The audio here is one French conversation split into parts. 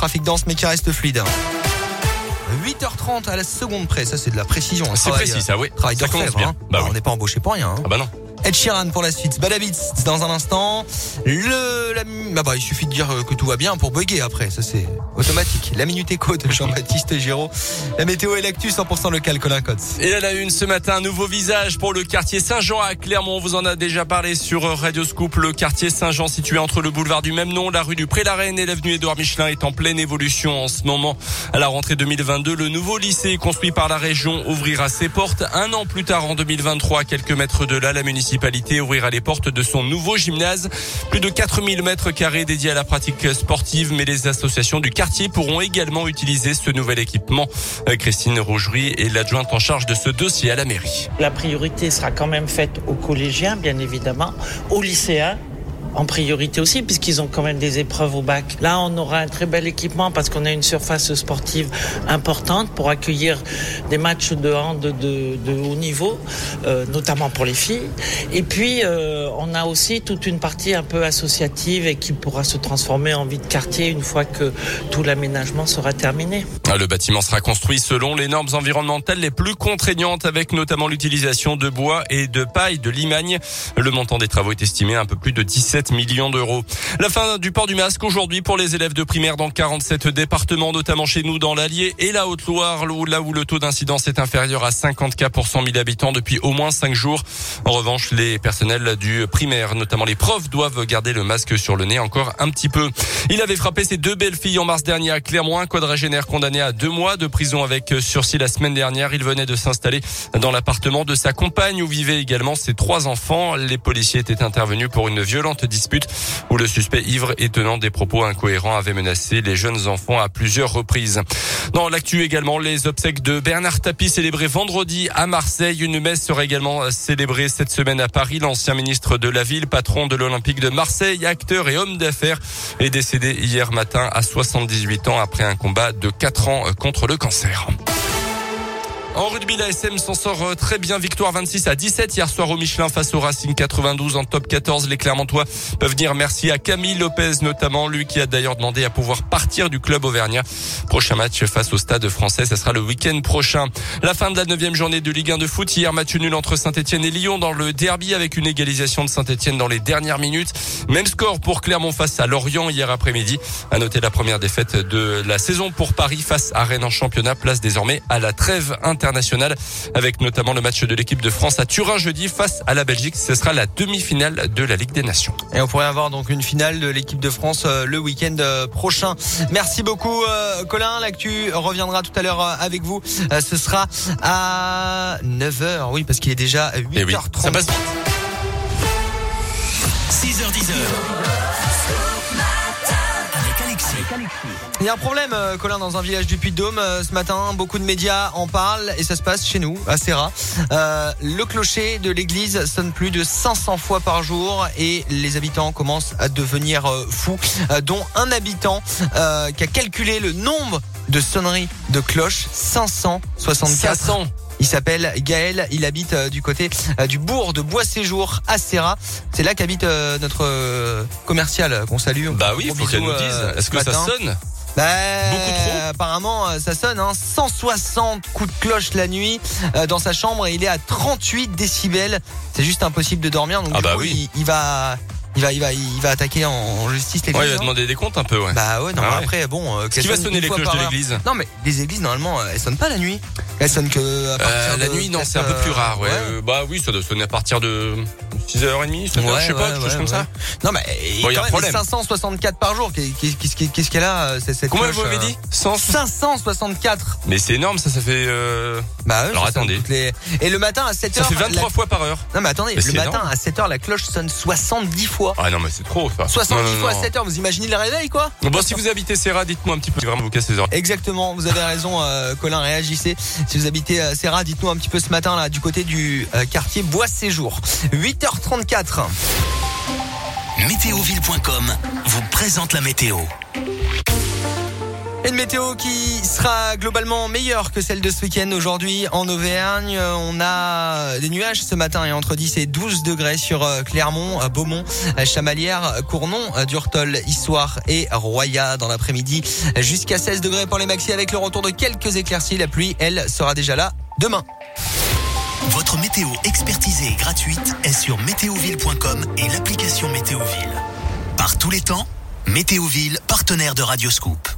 Trafic dense mais qui reste fluide. 8h30 à la seconde près, ça c'est de la précision. Un C'est précis, ça, oui. euh, Travail Ça commence bien. hein. Bah oui. On n'est pas embauché pour rien. hein. Ah bah non. Ed Sheeran pour la suite. Bad Habits dans un instant. Le, la, bah, bah, il suffit de dire euh, que tout va bien pour bugger après. Ça c'est automatique. La minute éco de Jean-Baptiste Giraud. La météo et l'actu 100% local Colin Cotes. Et à la une ce matin, un nouveau visage pour le quartier Saint-Jean à Clermont. On vous en a déjà parlé sur Radio Scoop. Le quartier Saint-Jean situé entre le boulevard du même nom, la rue du Pré-la-Reine et l'avenue Édouard Michelin est en pleine évolution en ce moment. À la rentrée 2022, le nouveau lycée construit par la région ouvrira ses portes. Un an plus tard, en 2023, à quelques mètres de là, la municipalité ouvrira les portes de son nouveau gymnase. Plus de 4000 mètres carrés dédiés à la pratique sportive, mais les associations du quartier pourront également utiliser ce nouvel équipement. Euh, Christine Rougerie est l'adjointe en charge de ce dossier à la mairie. La priorité sera quand même faite aux collégiens, bien évidemment, aux lycéens en priorité aussi, puisqu'ils ont quand même des épreuves au bac. Là, on aura un très bel équipement parce qu'on a une surface sportive importante pour accueillir des matchs de hand de, haut niveau, euh, notamment pour les filles. Et puis, euh, on a aussi toute une partie un peu associative et qui pourra se transformer en vie de quartier une fois que tout l'aménagement sera terminé. Le bâtiment sera construit selon les normes environnementales les plus contraignantes avec notamment l'utilisation de bois et de paille de Limagne. Le montant des travaux est estimé à un peu plus de 17 La fin du port du masque aujourd'hui pour les élèves de primaire dans 47 départements, notamment chez nous dans l'Allier et la Haute-Loire, là où le taux d'incidence est inférieur à 50 cas pour 100 000 habitants depuis au moins 5 jours. En revanche, les personnels du primaire, notamment les profs, doivent garder le masque sur le nez encore un petit peu. Il avait frappé ses deux belles filles en mars dernier à Clermont, un quadragénaire condamné à deux mois de prison avec sursis la semaine dernière. Il venait de s'installer dans l'appartement de sa compagne où vivaient également ses trois enfants. Les policiers étaient intervenus pour une violente dispute où le suspect ivre et tenant des propos incohérents avait menacé les jeunes enfants à plusieurs reprises. Dans l'actu également, les obsèques de Bernard Tapie célébrées vendredi à Marseille. Une messe sera également célébrée cette semaine à Paris. L'ancien ministre de la ville, patron de l'Olympique de Marseille, acteur et homme d'affaires, est décédé hier matin à 78 ans après un combat de 4 ans contre le cancer. En rugby, la SM s'en sort euh, très bien. Victoire 26 à 17 hier soir au Michelin face au Racing 92 en top 14. Les Clermontois peuvent dire merci à Camille Lopez notamment, lui qui a d'ailleurs demandé à pouvoir partir du club auvergnat. Prochain match face au Stade français, ce sera le week-end prochain. La fin de la neuvième journée de Ligue 1 de foot. Hier, match nul entre Saint-Etienne et Lyon dans le derby avec une égalisation de Saint-Etienne dans les dernières minutes. Même score pour Clermont face à Lorient hier après-midi. À noter la première défaite de la saison pour Paris face à Rennes en championnat. Place désormais à la trêve internationale avec notamment le match de l'équipe de France à Turin jeudi face à la Belgique. Ce sera la demi-finale de la Ligue des Nations. Et on pourrait avoir donc une finale de l'équipe de France euh, le week-end euh, prochain. Merci beaucoup euh, Colin. L'actu reviendra tout à l'heure avec vous. Ce sera à 9h. Oui, parce qu'il est déjà 8h30. Et Eh oui, ça passe vite. 6h10 Il y a un problème, euh, Colin, dans un village du Puy-de-Dôme euh, ce matin. Beaucoup de médias en parlent et ça se passe chez nous, à Serra. Euh, le clocher de l'église sonne plus de 500 fois par jour et les habitants commencent à devenir euh, fous, dont un habitant euh, qui a calculé le nombre de sonneries de cloches, 564. 500. Il s'appelle Gaël, il habite du côté du bourg de Bois-Séjour à Serra. C'est là qu'habite euh, notre euh, commercial qu'on salue. Bah oui, faut qu'elle nous dise. Est-ce ce que ça sonne? Bah, Beaucoup trop Apparemment, euh, ça sonne. Hein, 160 coups de cloche la nuit euh, dans sa chambre et il est à 38 décibels. C'est juste impossible de dormir. Donc Ah du bah coup, oui. il, il va, il va, il va, il va attaquer en, justice les Ouais, il va demander des comptes un peu, ouais. Bah ouais, non, Ah ouais. après, bon. euh, qu'il va sonne sonner les cloches de l'église? Non, mais les églises normalement, euh, elles sonnent pas la nuit. Elles sonnent que à partir Euh, la de nuit, non, c'est un peu plus euh, rare, ouais. Bah oui, ça doit sonner à partir de 6h30, 7h, Ouais, je sais pas, quelque chose comme ça. Non mais Bon, y a un problème. 564 par jour. Qu'est- Qu'est-ce qu'est- qu'est-ce qu'elle a cette Combien vous avez dit? 100 564. Mais c'est énorme, ça, ça fait, euh, Bah Alors, attendez. Et le matin à 7h. ça fait 23 fois par heure. Non mais attendez, le matin à 7h la cloche sonne 70 fois. Ah non, mais c'est trop, ça. 70 Non, non, fois non. à 7h, vous imaginez le réveil quoi Bon, si vous habitez Serra, dites-moi un petit peu, vraiment vous cassez les oreilles. Exactement, vous avez raison euh, Colin, réagissez. Si vous habitez euh, Serra, dites-nous un petit peu ce matin là du côté du euh, quartier Bois-Séjour. 8h34. Météoville.com vous présente la météo. Une météo qui sera globalement meilleure que celle de ce week-end aujourd'hui en Auvergne. On a des nuages ce matin et entre 10 et 12 degrés sur euh, Clermont, euh, Beaumont, euh, Chamalières, Cournon, Durtol, Issoire et Roya dans l'après-midi. Jusqu'à 16 degrés pour les maxi avec le retour de quelques éclaircies. La pluie, elle, sera déjà là demain. Votre météo expertisée et gratuite est sur météoville.com et l'application Météoville. Par tous les temps, Météoville, partenaire de Radioscoop.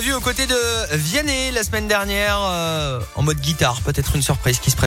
vu aux côtés de Vianney la semaine dernière euh, en mode guitare. Peut-être une surprise qui se prépare.